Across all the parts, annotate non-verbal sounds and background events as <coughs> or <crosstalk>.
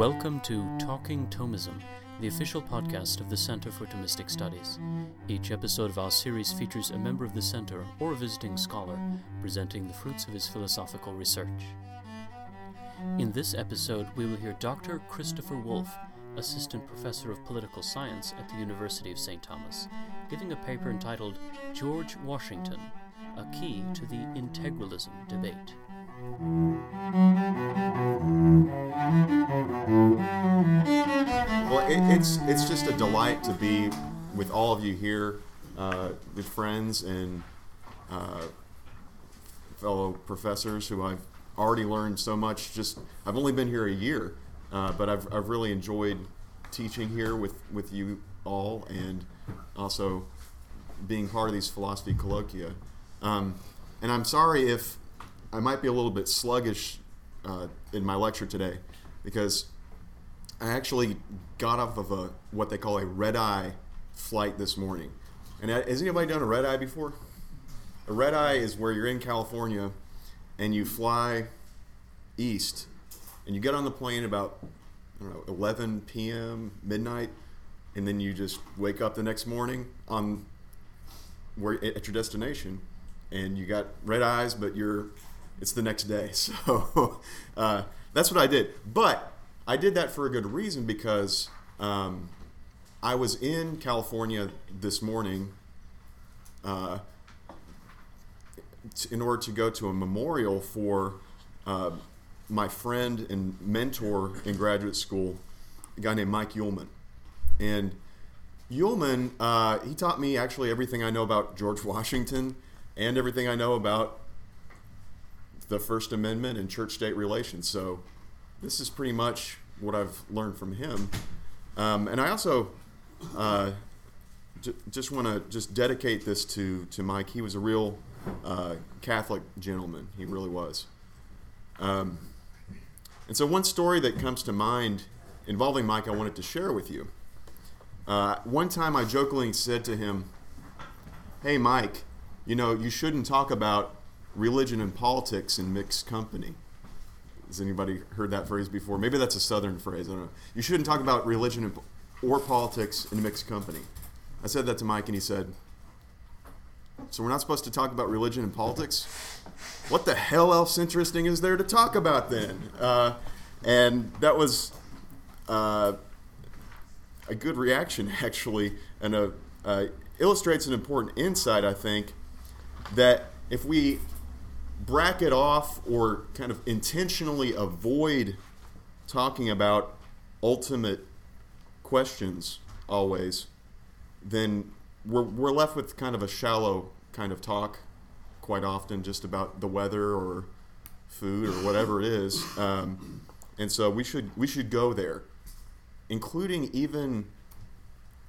Welcome to Talking Thomism, the official podcast of the Center for Thomistic Studies. Each episode of our series features a member of the Center or a visiting scholar presenting the fruits of his philosophical research. In this episode, we will hear Dr. Christopher Wolfe, Assistant Professor of Political Science at the University of St. Thomas, giving a paper entitled George Washington A Key to the Integralism Debate. Well, it, it's it's just a delight to be with all of you here, uh, with friends and uh, fellow professors who I've already learned so much. Just I've only been here a year, uh, but I've, I've really enjoyed teaching here with, with you all and also being part of these philosophy colloquia. Um, and I'm sorry if I might be a little bit sluggish uh, in my lecture today because I actually got off of a what they call a red eye flight this morning. And has anybody done a red eye before? A red eye is where you're in California and you fly east and you get on the plane about I don't know 11 p.m. midnight and then you just wake up the next morning on where at your destination and you got red eyes but you're it's the next day <laughs> so uh, that's what I did but I did that for a good reason because um, I was in California this morning uh, in order to go to a memorial for uh, my friend and mentor in graduate school, a guy named Mike Uhlmann. And Uhlmann, uh, he taught me actually everything I know about George <laughs> Washington and everything I know about the First Amendment and church state relations. So this is pretty much what I've learned from him. Um, and I also uh, j- just want to just dedicate this to, to Mike. He was a real uh, Catholic gentleman. He really was. Um, and so, one story that comes to mind involving Mike, I wanted to share with you. Uh, one time, I jokingly said to him, "Hey, Mike, you know you shouldn't talk about religion and politics in mixed company." Has anybody heard that phrase before? Maybe that's a Southern phrase. I don't know. You shouldn't talk about religion or politics in mixed company. I said that to Mike, and he said, "So we're not supposed to talk about religion and politics? What the hell else interesting is there to talk about then?" Uh, and that was uh, a good reaction, <laughs> actually, and a, uh, illustrates an important insight. I think that if we bracket off or kind of intentionally avoid talking about ultimate questions always, then we're, we're left with kind of a shallow kind of talk quite often just about the weather or food or whatever it is. Um, and so we should we should go there, including even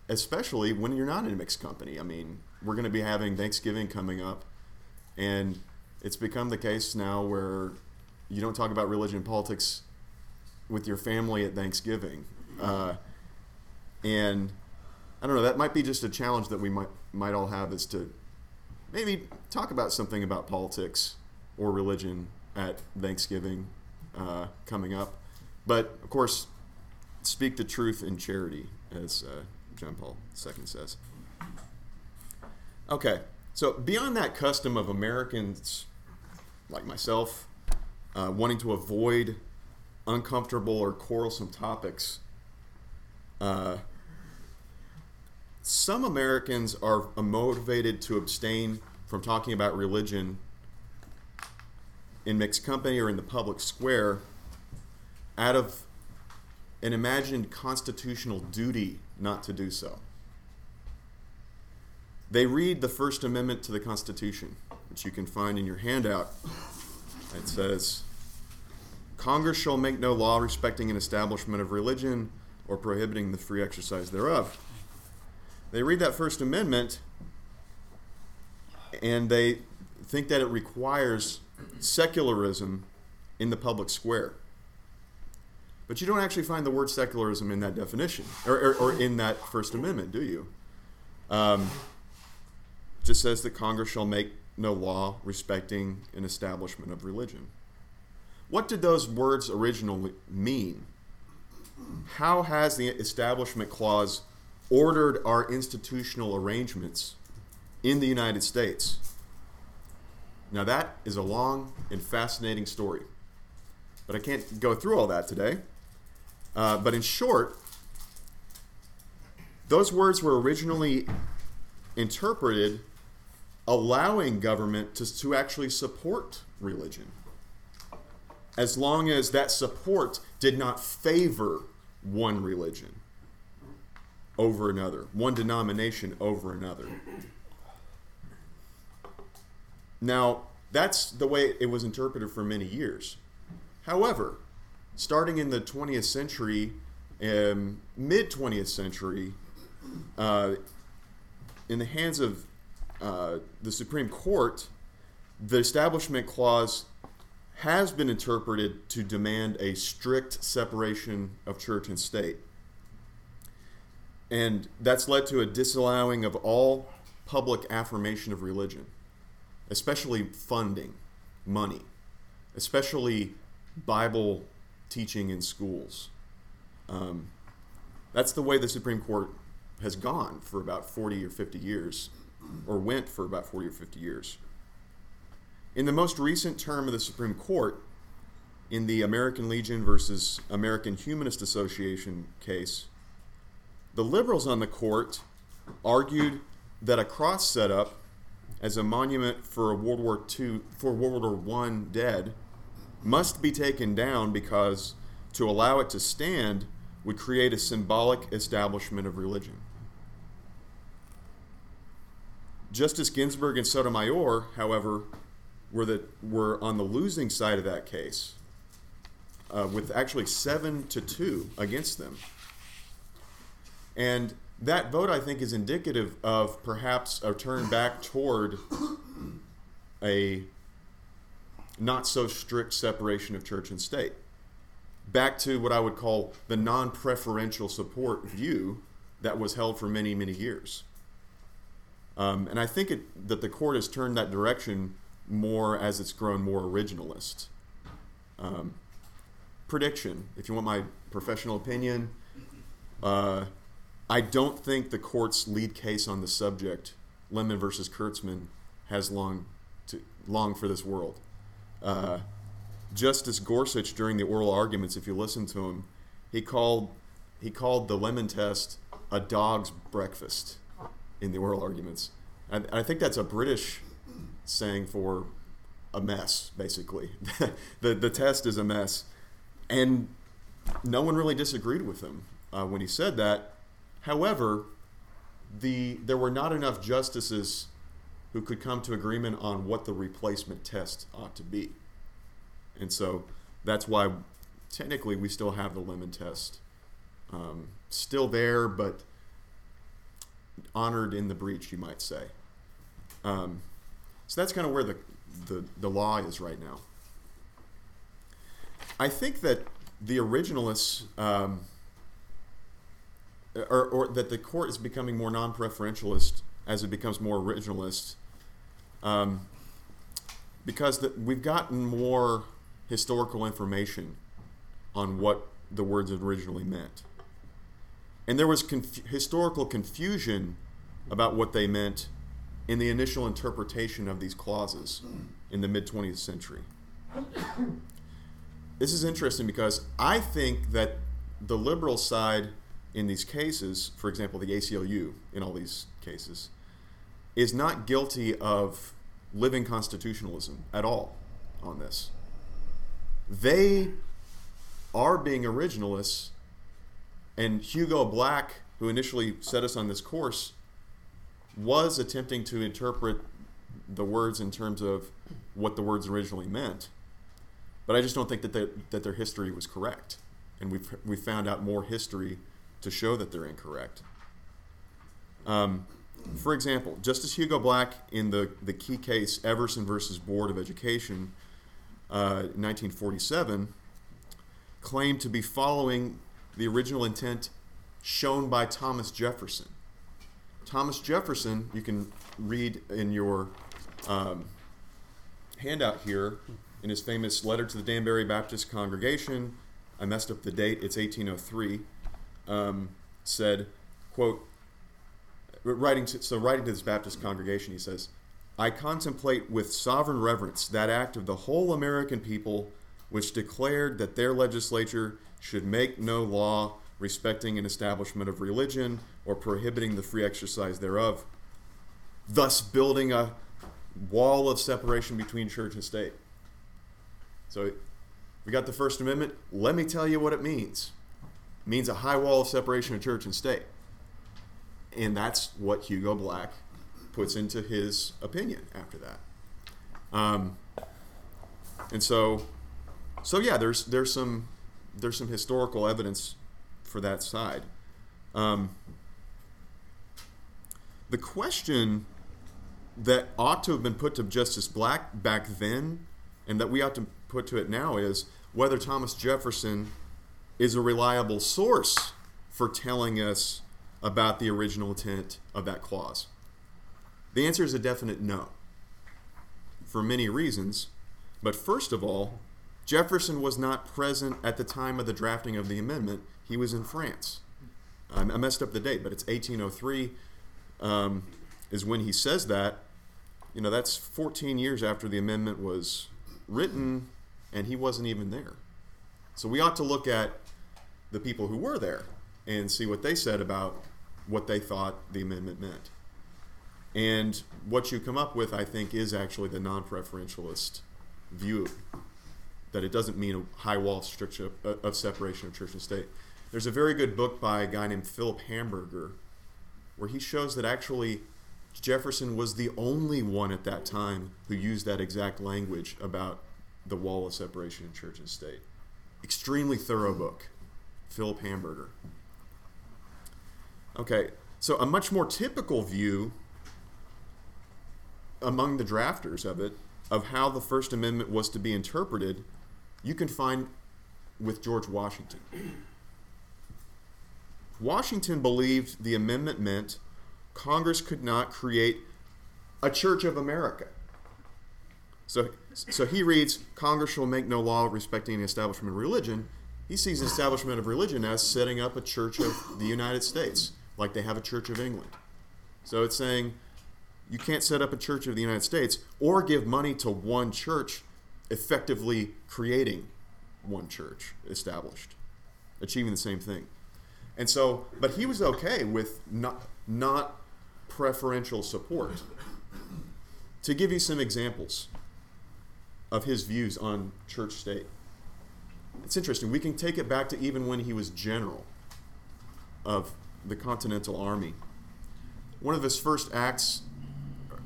especially when you're not in a mixed company. I mean, we're going to be having Thanksgiving coming up, and it's become the case now where you don't talk about religion and politics with your family at Thanksgiving. Uh, and I don't know, that might be just a challenge that we might might all have is to maybe talk about something about politics or religion at Thanksgiving uh, coming up. But of course, speak the truth in charity, as uh, John Paul II says. Okay, so beyond that custom of Americans like myself uh, wanting to avoid uncomfortable or quarrelsome topics, uh, some Americans are motivated to abstain from talking about religion in mixed company or in the public square out of an imagined constitutional duty not to do so. They read the First Amendment to the Constitution, which you can find in your handout. It says, Congress shall make no law respecting an establishment of religion or prohibiting the free exercise thereof. They read that First Amendment and they think that it requires secularism in the public square. But you don't actually find the word secularism in that definition or, or, or in that First Amendment, do you? Um, just says that Congress shall make no law respecting an establishment of religion. What did those words originally mean? how has the Establishment Clause ordered our institutional arrangements in the United States? Now, that is a long and fascinating story, but I can't go through all that today. Uh, but in short, those words were originally interpreted allowing government to, to actually support religion as long as that support did not favor one religion over another, one denomination over another. Now, that's the way it was interpreted for many years. However, starting in the 20th century, um, mid 20th century, uh, in the hands of uh, the Supreme Court, the Establishment Clause has been interpreted to demand a strict separation of church and state. And that's led to a disallowing of all public affirmation of religion, especially funding, money, especially Bible teaching in schools. Um, that's the way the Supreme Court has gone for about 40 or 50 years, or went for about 40 or 50 years. In the most recent term of the Supreme Court, in the American Legion versus American Humanist Association case, the liberals on the court argued that a cross setup as a monument for a World War II for World War I dead must be taken down because to allow it to stand would create a symbolic establishment of religion. Justice Ginsburg and Sotomayor, however, were that were on the losing side of that case, uh, with actually seven to two against them. And that vote, I think, is indicative of perhaps a turn back toward a not so strict separation of church and state. Back to what I would call the non preferential support view that was held for many, many years. Um, and I think it, that the court has turned that direction more as it's grown more originalist. Um, prediction, if you want my professional opinion, uh, I don't think the court's lead case on the subject, Lemon versus Kurtzman, has long to long for this world. Uh, Justice Gorsuch, during the oral arguments, if you listen to him, he called he called the Lemon test a dog's breakfast in the oral arguments. And I think that's a British saying for a mess, basically. <laughs> the, the test is a mess. And no one really disagreed with him uh, when he said that. However, the, there were not enough justices who could come to agreement on what the replacement test ought to be. And so that's why technically we still have the lemon test. Um, still there, but honored in the breach, you might say. Um, so that's kind of where the, the, the law is right now. I think that the originalists, um, or, or, that the court is becoming more non preferentialist as it becomes more originalist, um, because the, we've gotten more historical information on what the words originally meant. And there was conf- historical confusion about what they meant in the initial interpretation of these clauses in the mid 20th century. This is interesting because I think that the liberal side in these cases, for example, the ACLU in all these cases, is not guilty of living constitutionalism at all on this. They are being originalists, and Hugo Black, who initially set us on this course, was attempting to interpret the words in terms of what the words originally meant. But I just don't think that, they, that their history was correct. And we've, we found out more history to show that they're incorrect. Um, for example, Justice Hugo Black in the, the key case Everson versus Board of Education, uh, 1947, claimed to be following the original intent shown by Thomas Jefferson. Thomas Jefferson, you can read in your um, handout here in his famous letter to the Danbury Baptist congregation, I messed up the date. It's 1803. Um, said, quote, writing to, so writing to this Baptist congregation, he says, I contemplate with sovereign reverence that act of the whole American people which declared that their legislature should make no law respecting an establishment of religion or prohibiting the free exercise thereof, thus building a wall of separation between church and state. So we got the First Amendment. Let me tell you what it means. It means a high wall of separation of church and state. And that's what Hugo Black puts into his opinion after that. Um, and so, so yeah, there's there's some there's some historical evidence for that side. Um, the question that ought to have been put to Justice Black back then, and that we ought to put to it now, is whether Thomas Jefferson is a reliable source for telling us about the original intent of that clause. The answer is a definite no, for many reasons. But first of all, Jefferson was not present at the time of the drafting of the amendment. He was in France. I messed up the date, but it's 1803 um, is when he says that. You know, that's 14 years after the amendment was written, and he wasn't even there. So we ought to look at the people who were there and see what they said about what they thought the amendment meant. And what you come up with, I think, is actually the non preferentialist view that it doesn't mean a high wall of, uh, of separation of church and state. There's a very good book by a guy named Philip Hamburger where he shows that actually Jefferson was the only one at that time who used that exact language about the wall of separation in church and state. Extremely thorough book. Philip Hamburger. Okay, so a much more typical view among the drafters of it of how the First Amendment was to be interpreted, you can find with George Washington. Washington believed the amendment meant Congress could not create a Church of America. So, so he reads, Congress shall make no law respecting the establishment of religion. He sees the establishment of religion as setting up a Church of the United States, like they have a Church of England. So it's saying you can't set up a church of the United States or give money to one church, effectively creating one church established, achieving the same thing. And so, but he was okay with not, not preferential support. To give you some examples of his views on church state, it's interesting. We can take it back to even when he was general of the Continental Army. One of his first acts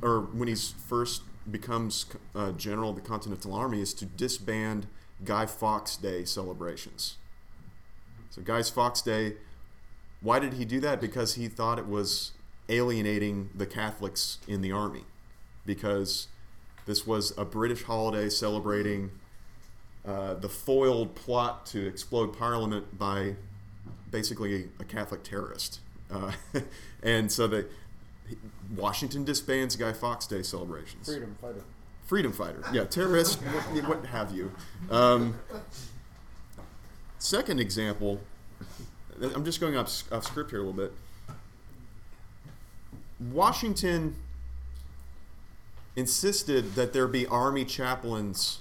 or when he's first becomes uh, general of the Continental Army, is to disband Guy Fawkes Day celebrations. So, Guy Fawkes Day, why did he do that? Because he thought it was alienating the Catholics in the army. Because this was a British holiday celebrating uh, the foiled plot to explode Parliament by basically a Catholic terrorist. Uh, <laughs> and so they, Washington disbands Guy Fawkes Day celebrations. Freedom fighter. Freedom fighter. Yeah, terrorist, what, what, have you. Um, second example, I'm just going off, off script here a little bit. Washington insisted that there be army chaplains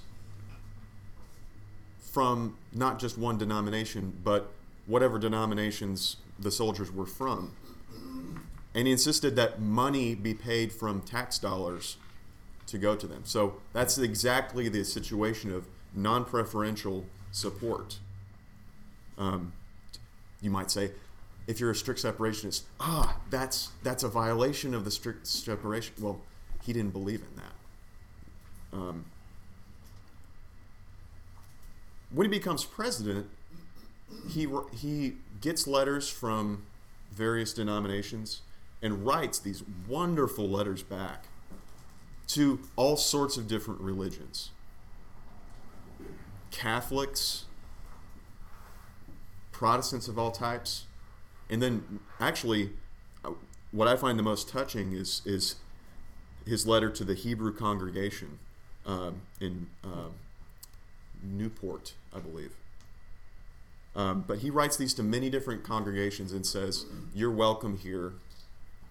from not just one denomination, but whatever denominations the soldiers were from and he insisted that money be paid from tax dollars to go to them. So that's exactly the situation of non preferential support. Um, you might say, if you're a strict separationist, ah, that's that's a violation of the strict separation. Well, he didn't believe in that. Um, when he becomes president, he he gets letters from various denominations and writes these wonderful letters back to all sorts of different religions Catholics, Protestants of all types, and then actually, what I find the most touching is is his letter to the Hebrew congregation um, in uh, Newport, I believe. Um, but he writes these to many different congregations and says, "You're welcome here,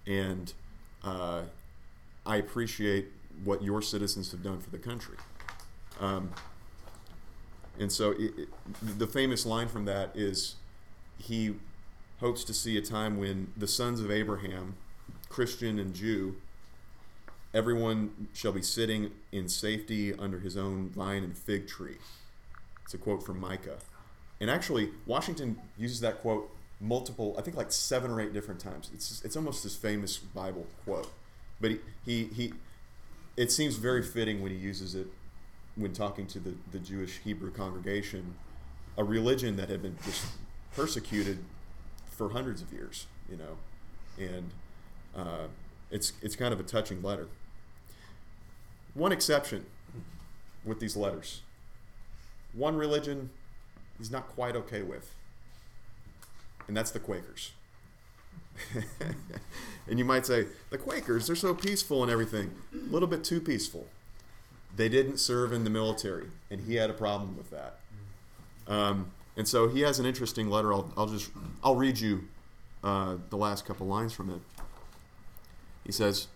and uh, I appreciate what your citizens have done for the country." Um, and so, it, it, the famous line from that is, he hopes to see a time when the sons of Abraham, Christian and Jew, everyone shall be sitting in safety under his own vine and fig tree. It's a quote from Micah. And actually, Washington uses that quote multiple, I think like seven or eight different times. It's, it's almost his famous Bible quote. But he, he, he, it seems very fitting when he uses it when talking to the, the Jewish Hebrew congregation, a religion that had been just persecuted for hundreds of years, you know, and uh, it's it's kind of a touching letter. One exception with these letters, one religion he's not quite okay with, and that's the Quakers. <laughs> and you might say the Quakers they're so peaceful and everything, a little bit too peaceful. They didn't serve in the military, and he had a problem with that. Um, and so he has an interesting letter. I'll, I'll just I'll read you uh, the last couple lines from it. He says,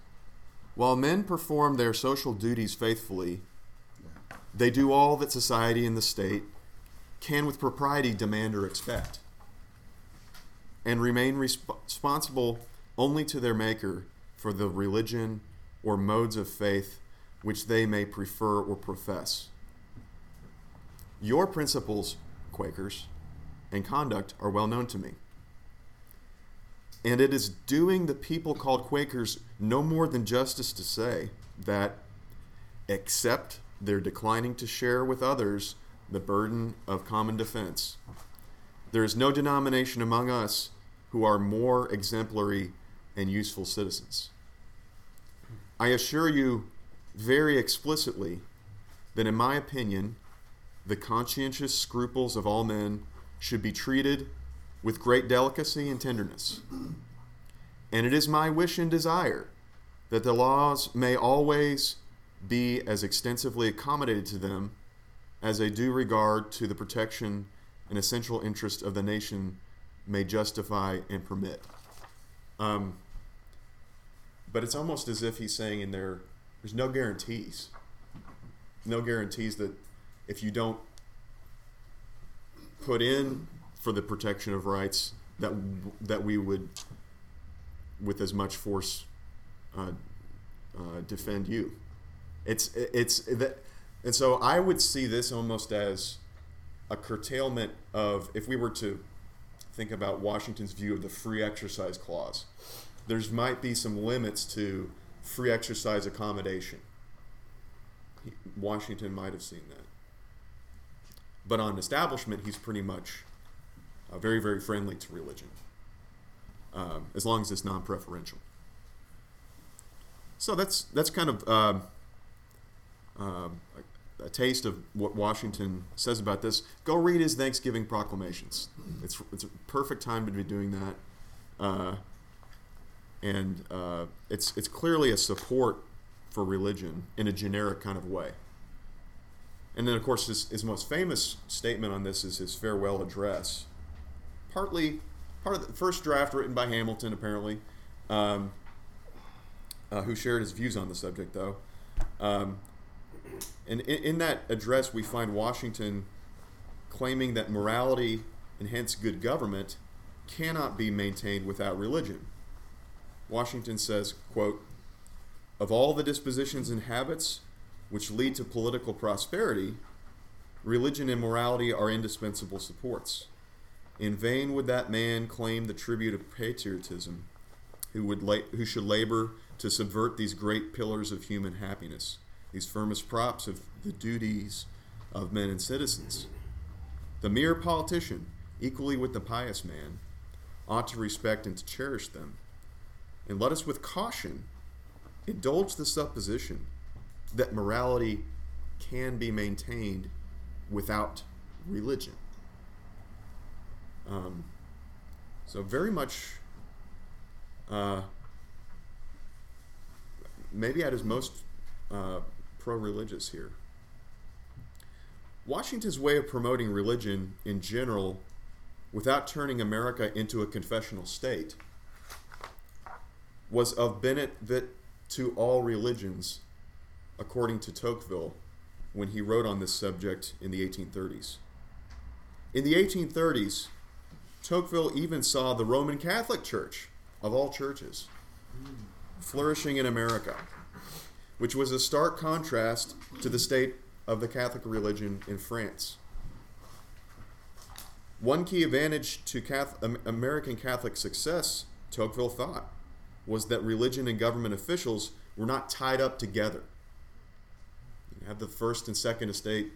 "While men perform their social duties faithfully, they do all that society and the state can with propriety demand or expect, and remain resp- responsible only to their Maker for the religion or modes of faith which they may prefer or profess. Your principles, Quakers, and conduct are well known to me. And it is doing the people called Quakers no more than justice to say that, except their declining to share with others the burden of common defense, there is no denomination among us who are more exemplary and useful citizens. I assure you very explicitly that, in my opinion, the conscientious scruples of all men should be treated with great delicacy and tenderness. And it is my wish and desire that the laws may always be as extensively accommodated to them as a due regard to the protection and essential interest of the nation may justify and permit. Um, but it's almost as if he's saying in there, there's no guarantees. No guarantees that if you don't put in for the protection of rights, that that we would, with as much force, uh, uh, defend you. It's it's that, and so I would see this almost as a curtailment of if we were to think about Washington's view of the free exercise clause. There's might be some limits to free exercise accommodation. Washington might have seen that. But on establishment, he's pretty much uh, very, very friendly to religion, um, as long as it's non preferential. So that's, that's kind of um, um, a, taste of what Washington says about this. Go read his Thanksgiving proclamations. It's, it's a perfect time to be doing that. Uh, and uh, it's it's clearly a support for religion in a generic kind of way. And then, of course, his, his most famous statement on this is his farewell address. Partly, part of the first draft written by Hamilton, apparently, um, uh, who shared his views on the subject, though. Um, and in, in that address, we find Washington claiming that morality and hence good government cannot be maintained without religion. Washington says, quote, Of all the dispositions and habits which lead to political prosperity, religion and morality are indispensable supports. In vain would that man claim the tribute of patriotism, who, would la- who should labor to subvert these great pillars of human happiness, these firmest props of the duties of men and citizens. The mere politician, equally with the pious man, ought to respect and to cherish them and let us with caution indulge the supposition that morality can be maintained without religion. Um, so, very much, uh, maybe at his most uh, pro religious here. Washington's way of promoting religion in general without turning America into a confessional state was of benefit to all religions, according to Tocqueville when he wrote on this subject in the 1830s. In the 1830s, Tocqueville even saw the Roman Catholic Church, of all churches, flourishing in America, which was a stark contrast to the state of the Catholic religion in France. One key advantage to Catholic, American Catholic success, Tocqueville thought, was that religion and government officials were not tied up together. You have the first and second estate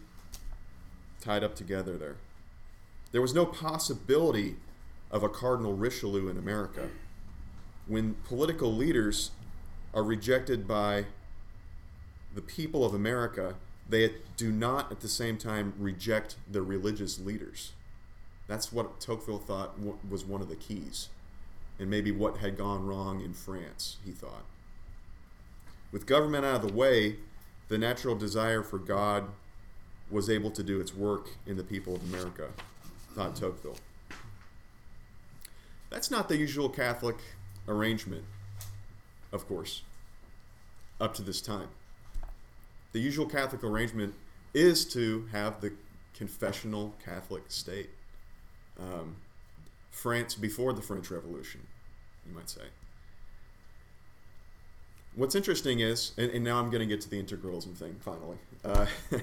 tied up together there. There was no possibility of a Cardinal Richelieu in America. When political leaders are rejected by the people of America, they do not at the same time reject the religious leaders. That's what Tocqueville thought was one of the keys, and maybe what had gone wrong in France, he thought. With government out of the way, the natural desire for God was able to do its work in the people of America, thought Tocqueville. That's not the usual Catholic arrangement, of course, up to this time. The usual Catholic arrangement is to have the confessional Catholic state. Um, France before the French Revolution, you might say. What's interesting is, and, and now I'm going to get to the integralism thing finally. Uh, <laughs>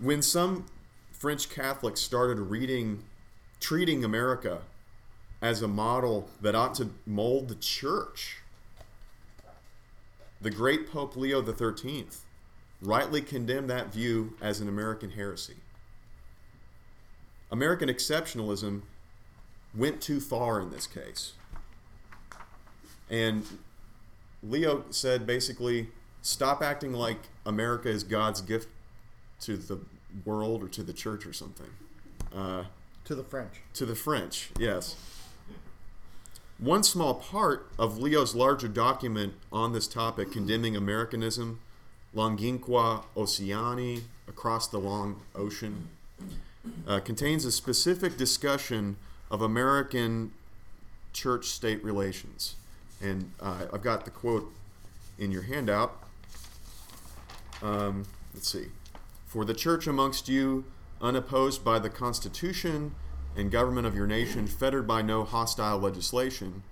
when some French Catholics started reading, treating America as a model that ought to mold the church, the great Pope Leo XIII rightly condemned that view as an American heresy. American exceptionalism went too far in this case. And Leo said basically, stop acting like America is God's gift to the world or to the church or something. Uh, to the French. To the French, yes. One small part of Leo's larger document on this topic, condemning Americanism, Longinqua Oceani, across the long ocean, uh, contains a specific discussion of American church state relations. And uh, I've got the quote in your handout. Um, let's see. For the church amongst you, unopposed by the Constitution and government of your nation, fettered by no hostile legislation,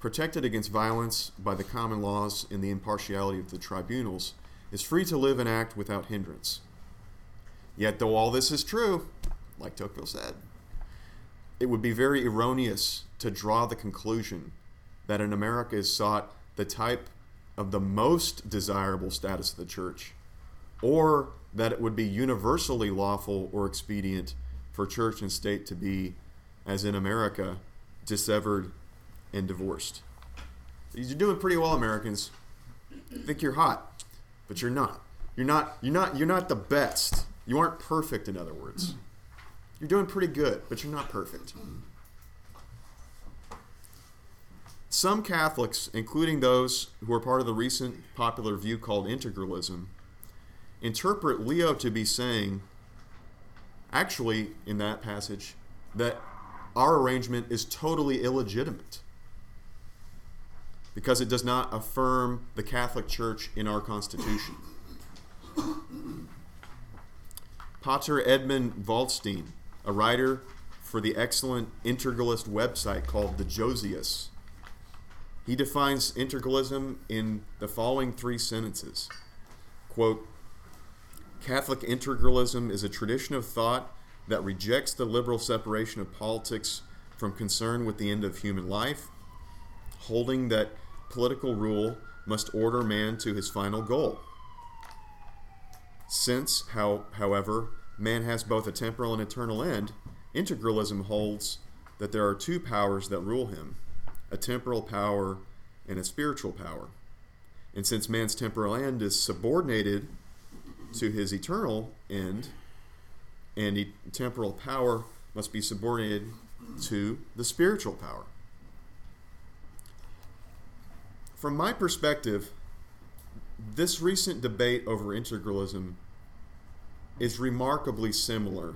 protected against violence by the common laws and the impartiality of the tribunals, is free to live and act without hindrance. Yet, though all this is true, like Tocqueville said, it would be very erroneous to draw the conclusion that in America is sought the type of the most desirable status of the church, or that it would be universally lawful or expedient for church and state to be, as in America, dissevered and divorced. You're doing pretty well, Americans. I think you're hot, but you're not. You're not. You're not. You're not the best. You aren't perfect. In other words, you're doing pretty good, but you're not perfect. Some Catholics, including those who are part of the recent popular view called integralism, interpret Leo to be saying, actually, in that passage, that our arrangement is totally illegitimate because it does not affirm the Catholic Church in our Constitution. Pater Edmund Waldstein, a writer for the excellent integralist website called the Josias, he defines integralism in the following three sentences. Quote, Catholic integralism is a tradition of thought that rejects the liberal separation of politics from concern with the end of human life, holding that political rule must order man to his final goal. Since, how, however, man has both a temporal and eternal end, integralism holds that there are two powers that rule him a temporal power and a spiritual power. And since man's temporal end is subordinated to his eternal end, and temporal power must be subordinated to the spiritual power. From my perspective, this recent debate over integralism is remarkably similar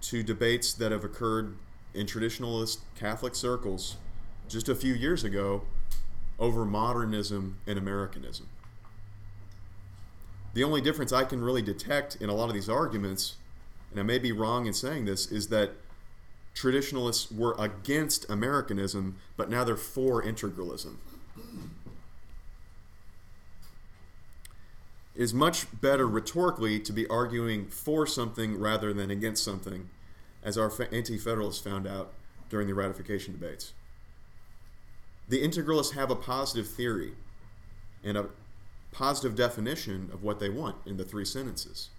to debates that have occurred in traditionalist Catholic circles just a few years ago over modernism and Americanism. The only difference I can really detect in a lot of these arguments, and I may be wrong in saying this, is that traditionalists were against Americanism, but now they're for integralism. Is much better rhetorically to be arguing for something rather than against something, as our anti federalists found out during the ratification debates. The integralists have a positive theory and a positive definition of what they want in the three sentences.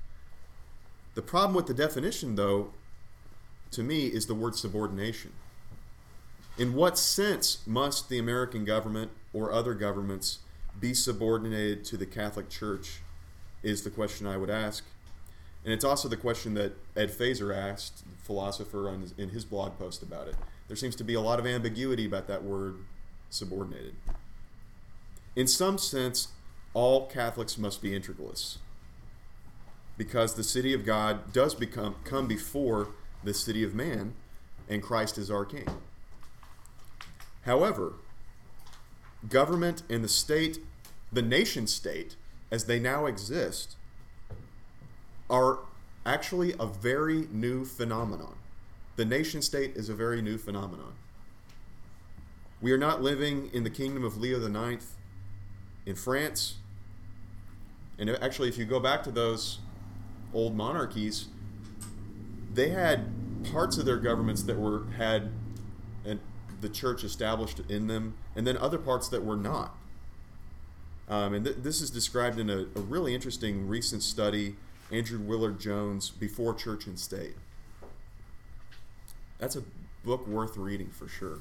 The problem with the definition, though, to me, is the word subordination. In what sense must the American government or other governments be subordinated to the Catholic Church? Is the question I would ask. And it's also the question that Ed Feser asked, philosopher, in his blog post about it. There seems to be a lot of ambiguity about that word subordinated. In some sense, all Catholics must be integralists because the city of God does become come before the city of man and Christ is our king. However, government and the state, the nation state as they now exist are actually a very new phenomenon. The nation state is a very new phenomenon. We are not living in the kingdom of Leo IX in France. And actually, if you go back to those old monarchies, they had parts of their governments that were had the church established in them, and then other parts that were not. Um, and th- this is described in a, a really interesting recent study, Andrew Willard Jones, Before Church and State. That's a book worth reading for sure.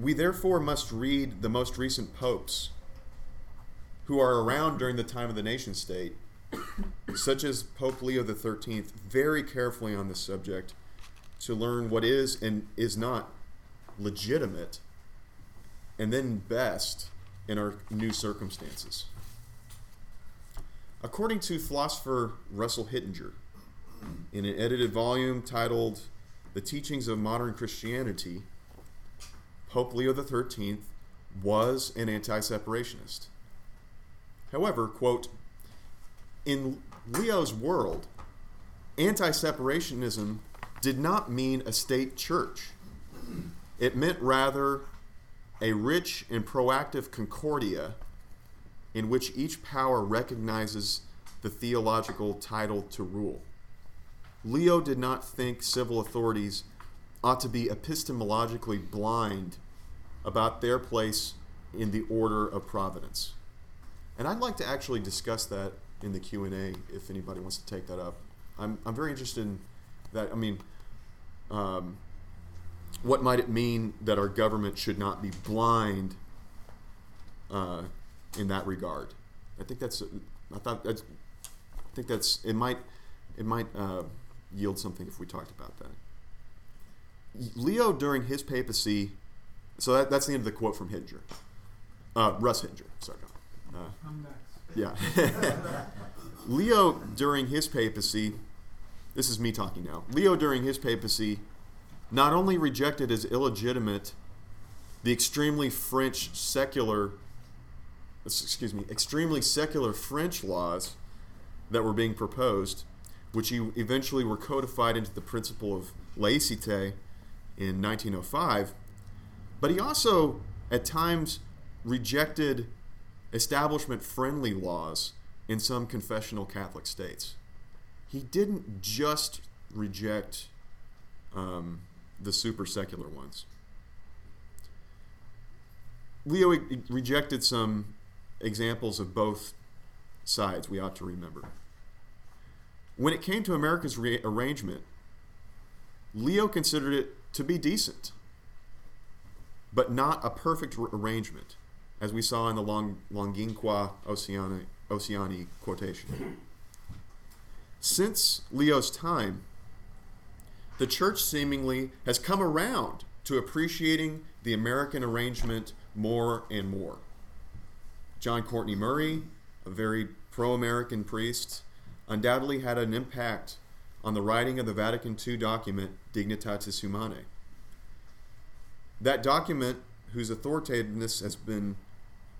We therefore must read the most recent popes who are around during the time of the nation state, <coughs> such as Pope Leo XIII, very carefully on this subject to learn what is and is not legitimate, and then best in our new circumstances. According to philosopher Russell Hittinger, in an edited volume titled The Teachings of Modern Christianity, Pope Leo XIII was an anti separationist. However, quote, in Leo's world, anti separationism did not mean a state church. It meant rather a rich and proactive concordia in which each power recognizes the theological title to rule. Leo did not think civil authorities ought to be epistemologically blind about their place in the order of providence. And I'd like to actually discuss that in the Q&A if anybody wants to take that up. I'm, I'm very interested in that. I mean, um, what might it mean that our government should not be blind uh, in that regard? I think that's. I thought that's. I think that's. It might. It might uh, yield something if we talked about that. Leo during his papacy. So that, that's the end of the quote from Hittinger. Uh, Russ Hittinger. Sorry. Uh, yeah. <laughs> Leo during his papacy. This is me talking now. Leo during his papacy not only rejected as illegitimate the extremely French secular, excuse me, extremely secular French laws that were being proposed, which eventually were codified into the principle of laicite in 1905, but he also at times rejected establishment friendly laws in some confessional Catholic states. He didn't just reject um, the super secular ones. Leo rejected some examples of both sides we ought to remember. When it came to America's re- arrangement, Leo considered it to be decent, but not a perfect re- arrangement, as we saw in the Long- Longinqua Oceani, Oceani quotation. Since Leo's time, the church seemingly has come around to appreciating the American arrangement more and more. John Courtney Murray, a very pro American priest, undoubtedly had an impact on the writing of the Vatican II document Dignitatis Humanae. That document, whose authoritativeness has been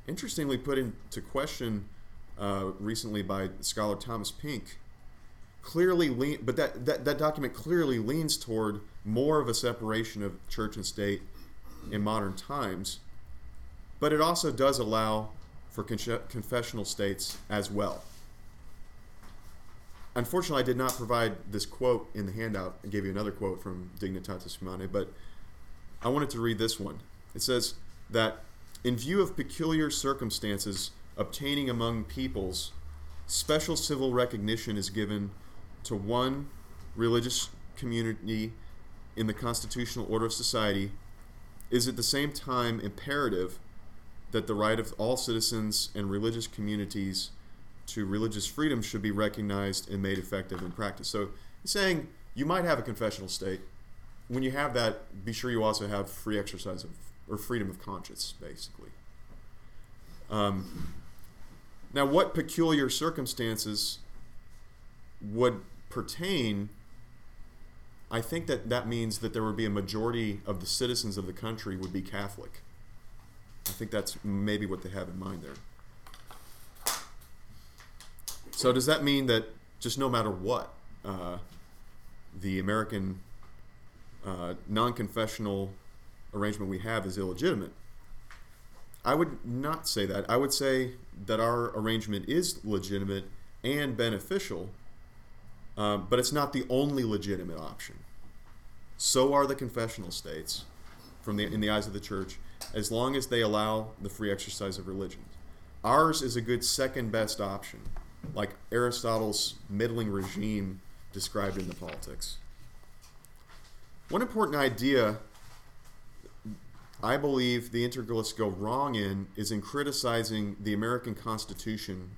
interestingly put into question uh, recently by scholar Thomas Pink, clearly lean, but that, that, that document clearly leans toward more of a separation of church and state in modern times, but it also does allow for con- confessional states as well. Unfortunately, I did not provide this quote in the handout. I gave you another quote from Dignitatis Humanae, but I wanted to read this one. It says that in view of peculiar circumstances obtaining among peoples, special civil recognition is given to one religious community in the constitutional order of society is at the same time imperative that the right of all citizens and religious communities to religious freedom should be recognized and made effective in practice. So he's saying you might have a confessional state. When you have that, be sure you also have free exercise of or freedom of conscience, basically. Um, now, what peculiar circumstances would pertain? I think that that means that there would be a majority of the citizens of the country would be Catholic. I think that's maybe what they have in mind there. So, does that mean that just no matter what, uh, the American uh, non confessional arrangement we have is illegitimate? I would not say that. I would say that our arrangement is legitimate and beneficial, uh, but it's not the only legitimate option. So are the confessional states, from the in the eyes of the church, as long as they allow the free exercise of religion. Ours is a good second best option, like Aristotle's middling regime described in the politics. One important idea I believe the integralists go wrong in is in criticizing the American Constitution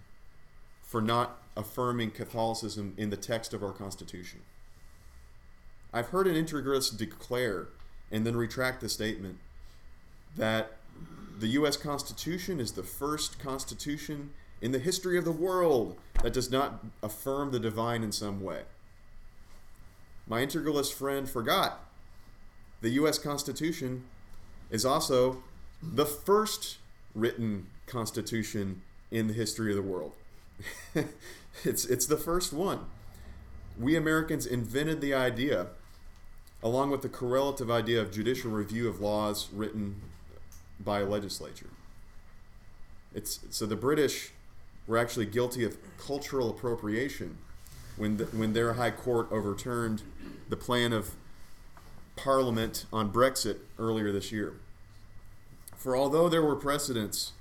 for not affirming Catholicism in the text of our Constitution. I've heard an integralist declare and then retract the statement that the U.S. Constitution is the first Constitution in the history of the world that does not affirm the divine in some way. My integralist friend forgot the U.S. Constitution is also the first written constitution in the history of the world. <laughs> it's, it's the first one. We Americans invented the idea, along with the correlative idea of judicial review of laws written by a legislature. It's, so the British were actually guilty of cultural appropriation when, the, when their high court overturned the plan of Parliament on Brexit earlier this year. For although there were precedents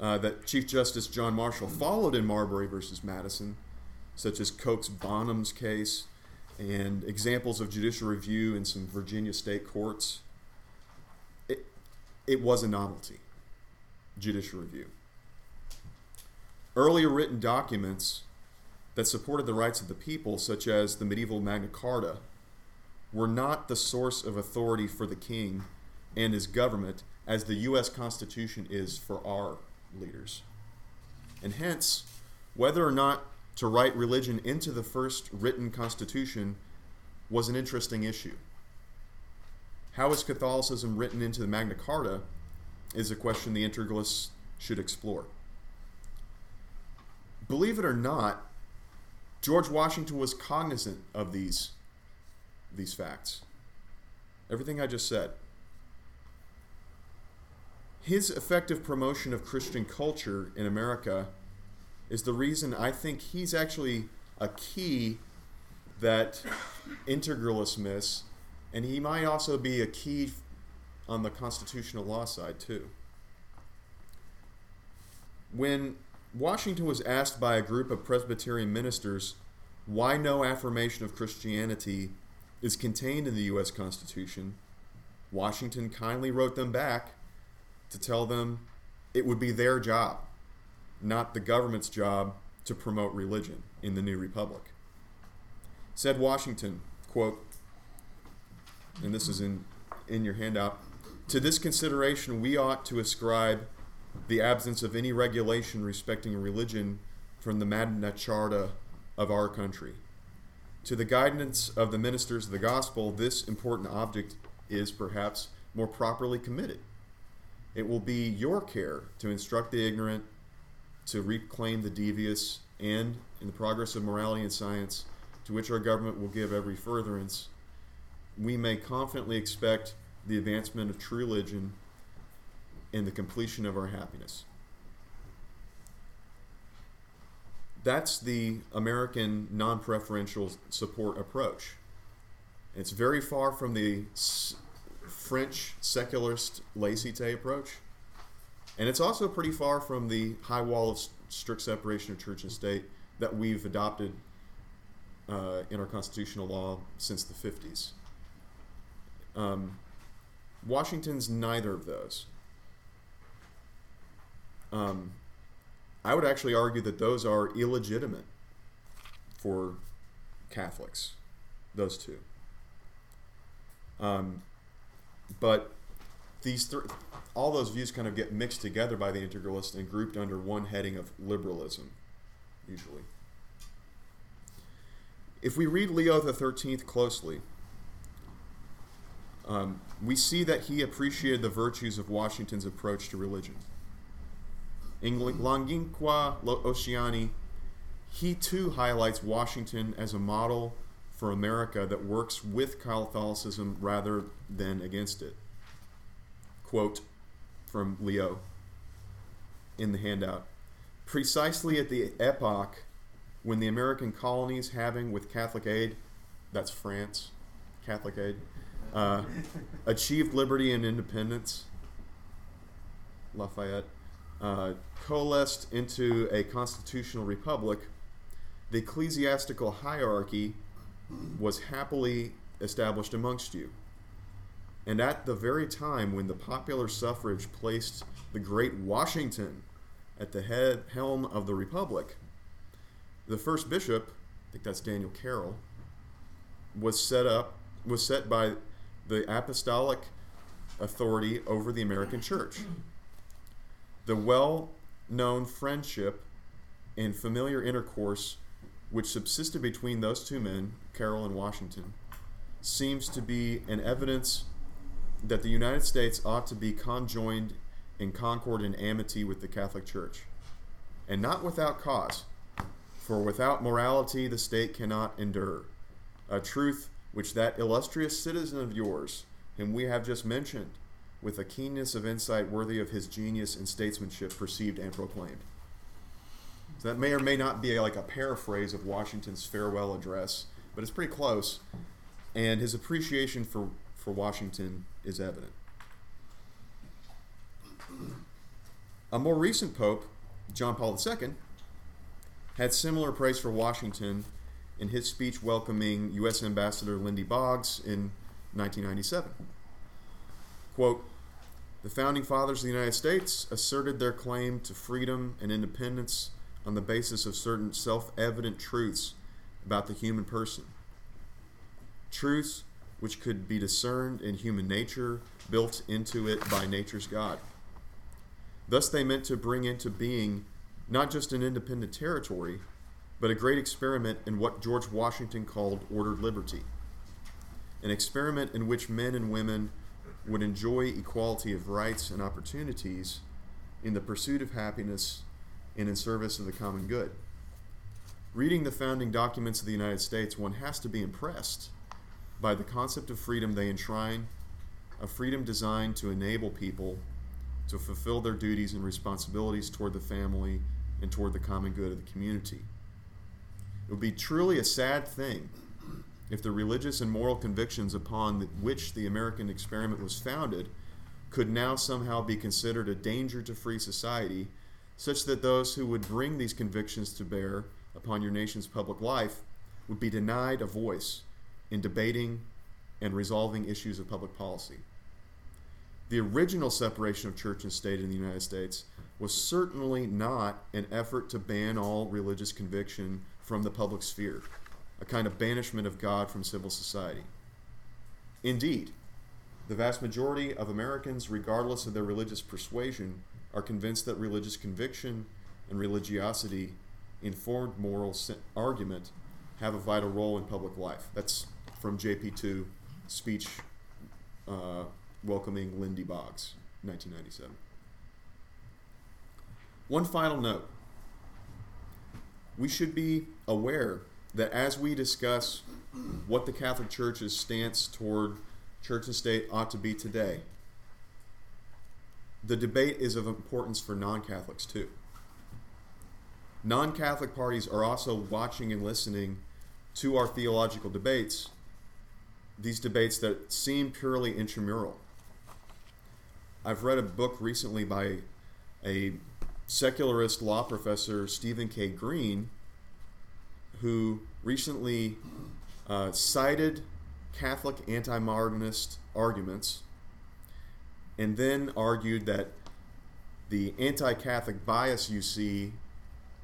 uh, that Chief Justice John Marshall followed in Marbury versus Madison, such as Coke's Bonhams case and examples of judicial review in some Virginia state courts, it, it was a novelty, judicial review. Earlier written documents that supported the rights of the people, such as the medieval Magna Carta, were not the source of authority for the king and his government as the U.S. Constitution is for our leaders. And hence, whether or not to write religion into the first written Constitution was an interesting issue. How is Catholicism written into the Magna Carta is a question the integralists should explore. Believe it or not, George Washington was cognizant of these these facts. Everything I just said. His effective promotion of Christian culture in America is the reason I think he's actually a key that integralists miss, and he might also be a key on the constitutional law side, too. When Washington was asked by a group of Presbyterian ministers why no affirmation of Christianity is contained in the U.S. Constitution, Washington kindly wrote them back to tell them it would be their job, not the government's job, to promote religion in the new republic. Said Washington, quote, and this is in, in your handout, to this consideration we ought to ascribe the absence of any regulation respecting religion from the Magna Charta of our country To the guidance of the ministers of the gospel, this important object is perhaps more properly committed. It will be your care to instruct the ignorant, to reclaim the devious, and, in the progress of morality and science, to which our government will give every furtherance, we may confidently expect the advancement of true religion and the completion of our happiness. That's the American non preferential support approach. It's very far from the French secularist laïcité approach. And it's also pretty far from the high wall of strict separation of church and state that we've adopted uh, in our constitutional law since the 50s. Um, Washington's neither of those. Um, I would actually argue that those are illegitimate for Catholics, those two. Um, but these th- all those views kind of get mixed together by the integralists and grouped under one heading of liberalism, usually. If we read Leo XIII closely, um, we see that he appreciated the virtues of Washington's approach to religion. In Longínqua Oceani, he too highlights Washington as a model for America that works with Catholicism rather than against it. Quote from Leo in the handout. Precisely at the epoch when the American colonies, having with Catholic aid, that's France, Catholic aid, uh, achieved liberty and independence, Lafayette, uh, coalesced into a constitutional republic, the ecclesiastical hierarchy was happily established amongst you. And at the very time when the popular suffrage placed the great Washington at the head helm of the republic, the first bishop, I think that's Daniel Carroll, was set up was set by the apostolic authority over the American church. The well known friendship and familiar intercourse which subsisted between those two men, Carroll and Washington, seems to be an evidence that the United States ought to be conjoined in concord and amity with the Catholic Church. And not without cause, for without morality the state cannot endure. A truth which that illustrious citizen of yours, whom we have just mentioned, with a keenness of insight worthy of his genius and statesmanship, perceived and proclaimed. So that may or may not be like a paraphrase of Washington's farewell address, but it's pretty close. And his appreciation for, for Washington is evident. A more recent pope, John Paul II, had similar praise for Washington in his speech welcoming U.S. Ambassador Lindy Boggs in 1997. Quote, the founding fathers of the United States asserted their claim to freedom and independence on the basis of certain self evident truths about the human person. Truths which could be discerned in human nature, built into it by nature's God. Thus, they meant to bring into being not just an independent territory, but a great experiment in what George Washington called ordered liberty. An experiment in which men and women would enjoy equality of rights and opportunities in the pursuit of happiness and in service of the common good. Reading the founding documents of the United States, one has to be impressed by the concept of freedom they enshrine, a freedom designed to enable people to fulfill their duties and responsibilities toward the family and toward the common good of the community. It would be truly a sad thing if the religious and moral convictions upon which the American experiment was founded could now somehow be considered a danger to free society, such that those who would bring these convictions to bear upon your nation's public life would be denied a voice in debating and resolving issues of public policy. The original separation of church and state in the United States was certainly not an effort to ban all religious conviction from the public sphere, a kind of banishment of God from civil society. Indeed, the vast majority of Americans, regardless of their religious persuasion, are convinced that religious conviction and religiosity, informed moral argument, have a vital role in public life. That's from JP2 speech uh, welcoming Lindy Boggs, 1997. One final note. We should be aware that as we discuss what the Catholic Church's stance toward church and state ought to be today, the debate is of importance for non Catholics too. Non Catholic parties are also watching and listening to our theological debates, these debates that seem purely intramural. I've read a book recently by a secularist law professor, Stephen K. Green, who recently uh, cited Catholic anti modernist arguments and then argued that the anti Catholic bias you see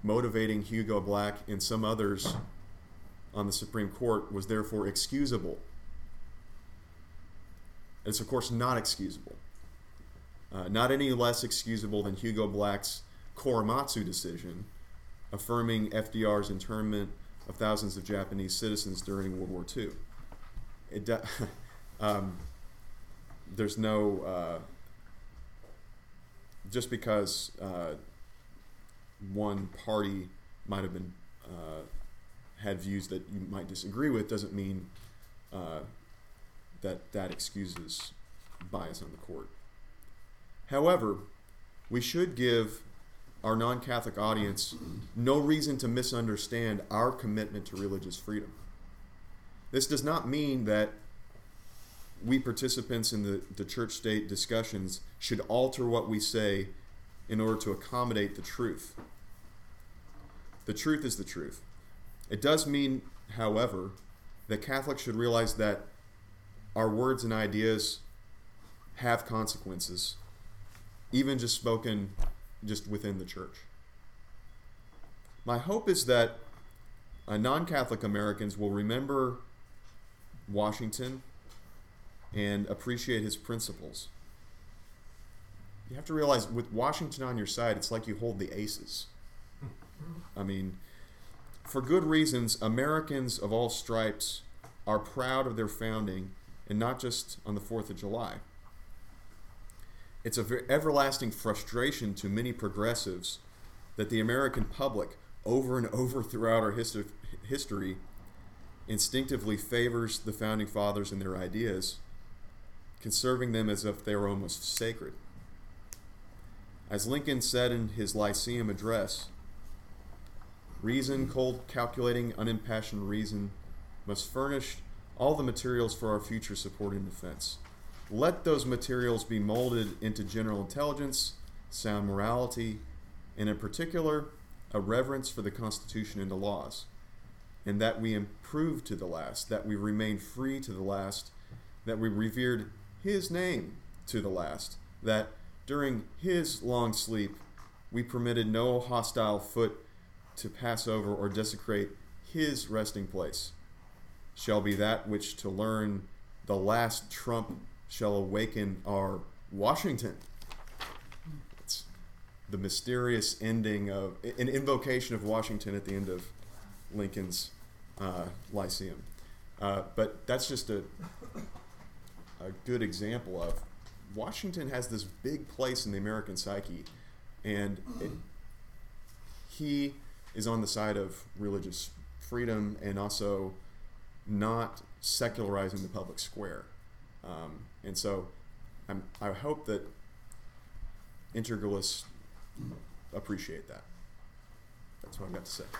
motivating Hugo Black and some others on the Supreme Court was therefore excusable. It's, of course, not excusable. Uh, not any less excusable than Hugo Black's Korematsu decision affirming FDR's internment of thousands of Japanese citizens during World War II. It, <laughs> um, there's no, uh, just because uh, one party might have been uh, had views that you might disagree with doesn't mean uh, that that excuses bias on the court. However, we should give our non Catholic audience no reason to misunderstand our commitment to religious freedom. This does not mean that we participants in the, the church state discussions should alter what we say in order to accommodate the truth. The truth is the truth. It does mean, however, that Catholics should realize that our words and ideas have consequences, even just spoken just within the church. My hope is that non Catholic Americans will remember Washington and appreciate his principles. You have to realize with Washington on your side, it's like you hold the aces. I mean, for good reasons, Americans of all stripes are proud of their founding, and not just on the 4th of July. It's a everlasting frustration to many progressives that the American public, over and over throughout our history instinctively favors the founding fathers and their ideas, conserving them as if they were almost sacred. As Lincoln said in his Lyceum address, reason, cold, calculating, unimpassioned reason, must furnish all the materials for our future support and defense. Let those materials be molded into general intelligence, sound morality, and in particular, a reverence for the Constitution and the laws, and that we improve to the last, that we remain free to the last, that we revered His name to the last, that during His long sleep we permitted no hostile foot to pass over or desecrate His resting place, shall be that which to learn the last trump shall awaken our Washington. It's the mysterious ending of an invocation of Washington at the end of Lincoln's uh, Lyceum. Uh, but that's just a, a good example of Washington has this big place in the American psyche, and it, he is on the side of religious freedom and also not secularizing the public square. Um, and so I'm, I hope that integralists appreciate that. That's what I've got to say.